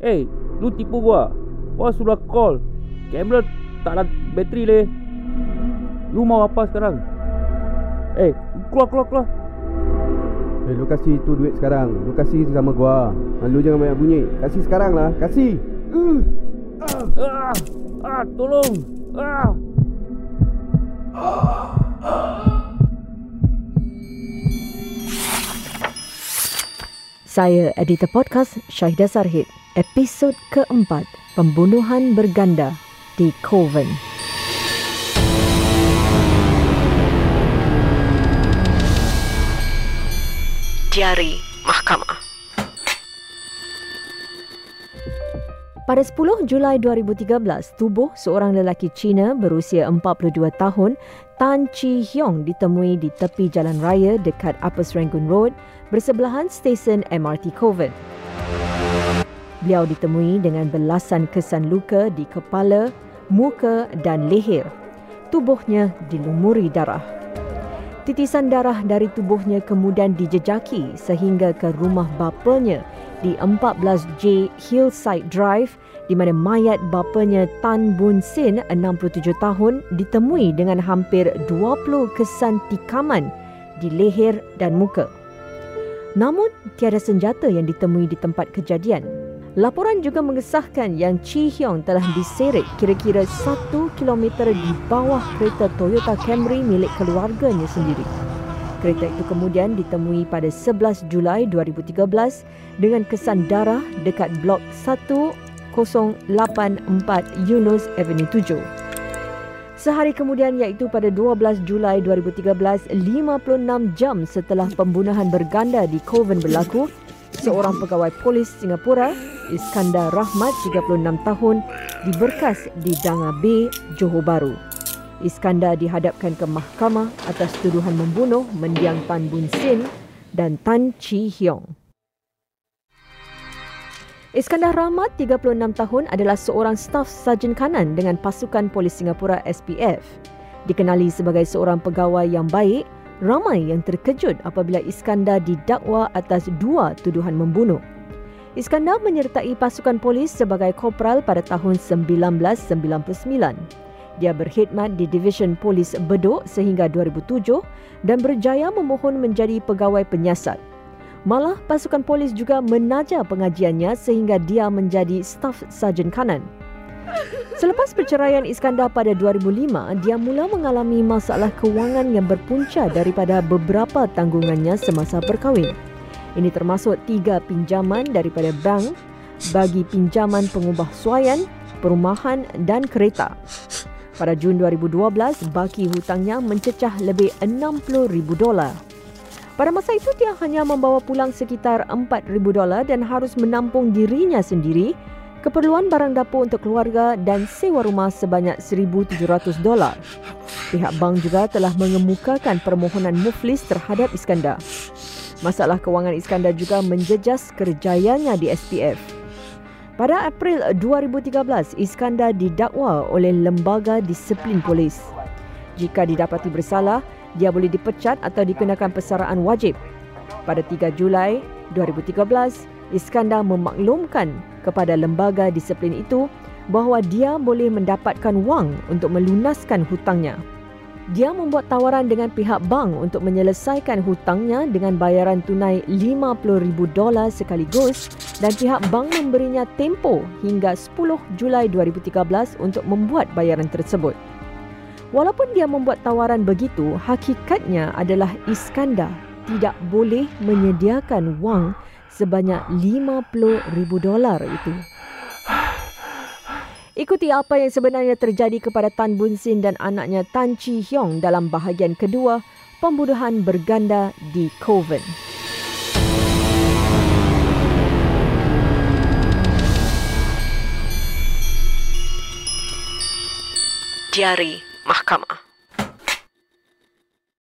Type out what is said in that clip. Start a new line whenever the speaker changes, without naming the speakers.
Eh, lu tipu gua. Gua sudah call. Kamera tak ada bateri leh. Lu mau apa sekarang? Eh, keluar keluar keluar.
Eh, lu kasih tu duit sekarang. Lu kasih sama gua. Ha, Lu jangan banyak bunyi. Kasih sekarang lah. Kasih. Uh.
Ah, ah, tolong. Ah.
Saya editor podcast Syahidah Sarhid. Episod keempat, Pembunuhan Berganda di Coven.
Diari Mahkamah
Pada 10 Julai 2013, tubuh seorang lelaki Cina berusia 42 tahun, Tan Chi Hyong ditemui di tepi jalan raya dekat Upper Serangoon Road bersebelahan stesen MRT Coven. Beliau ditemui dengan belasan kesan luka di kepala, muka dan leher. Tubuhnya dilumuri darah. Titisan darah dari tubuhnya kemudian dijejaki sehingga ke rumah bapanya di 14J Hillside Drive di mana mayat bapanya Tan Bun Sin 67 tahun ditemui dengan hampir 20 kesan tikaman di leher dan muka. Namun tiada senjata yang ditemui di tempat kejadian. Laporan juga mengesahkan yang Chi Hyong telah diseret kira-kira 1 km di bawah kereta Toyota Camry milik keluarganya sendiri. Kereta itu kemudian ditemui pada 11 Julai 2013 dengan kesan darah dekat blok 1084 Yunus Avenue 7. Sehari kemudian iaitu pada 12 Julai 2013, 56 jam setelah pembunuhan berganda di Coven berlaku, seorang pegawai polis Singapura, Iskandar Rahmat 36 tahun, diberkas di Danga Bay, Johor Bahru. Iskandar dihadapkan ke mahkamah atas tuduhan membunuh mendiang Tan Bun Sin dan Tan Chi Hyong. Iskandar Rahmat, 36 tahun, adalah seorang staf sarjan kanan dengan pasukan polis Singapura SPF. Dikenali sebagai seorang pegawai yang baik, ramai yang terkejut apabila Iskandar didakwa atas dua tuduhan membunuh. Iskandar menyertai pasukan polis sebagai korporal pada tahun 1999. Dia berkhidmat di Division Polis Bedok sehingga 2007 dan berjaya memohon menjadi pegawai penyiasat. Malah pasukan polis juga menaja pengajiannya sehingga dia menjadi staf sarjan kanan. Selepas perceraian Iskandar pada 2005, dia mula mengalami masalah kewangan yang berpunca daripada beberapa tanggungannya semasa berkahwin. Ini termasuk tiga pinjaman daripada bank bagi pinjaman pengubah suayan, perumahan dan kereta. Pada Jun 2012, baki hutangnya mencecah lebih 60,000 dolar. Pada masa itu dia hanya membawa pulang sekitar 4,000 dolar dan harus menampung dirinya sendiri, keperluan barang dapur untuk keluarga dan sewa rumah sebanyak 1,700 dolar. Pihak bank juga telah mengemukakan permohonan muflis terhadap Iskandar. Masalah kewangan Iskandar juga menjejas kerjayanya di SPF. Pada April 2013, Iskandar didakwa oleh Lembaga Disiplin Polis. Jika didapati bersalah, dia boleh dipecat atau dikenakan pesaraan wajib. Pada 3 Julai 2013, Iskandar memaklumkan kepada lembaga disiplin itu bahawa dia boleh mendapatkan wang untuk melunaskan hutangnya. Dia membuat tawaran dengan pihak bank untuk menyelesaikan hutangnya dengan bayaran tunai 50,000 dolar sekaligus dan pihak bank memberinya tempoh hingga 10 Julai 2013 untuk membuat bayaran tersebut. Walaupun dia membuat tawaran begitu, hakikatnya adalah Iskandar tidak boleh menyediakan wang sebanyak 50,000 dolar itu. Ikuti apa yang sebenarnya terjadi kepada Tan Bun Sin dan anaknya Tan Chi Hyong dalam bahagian kedua pembunuhan berganda di Coven.
Diari Mahkamah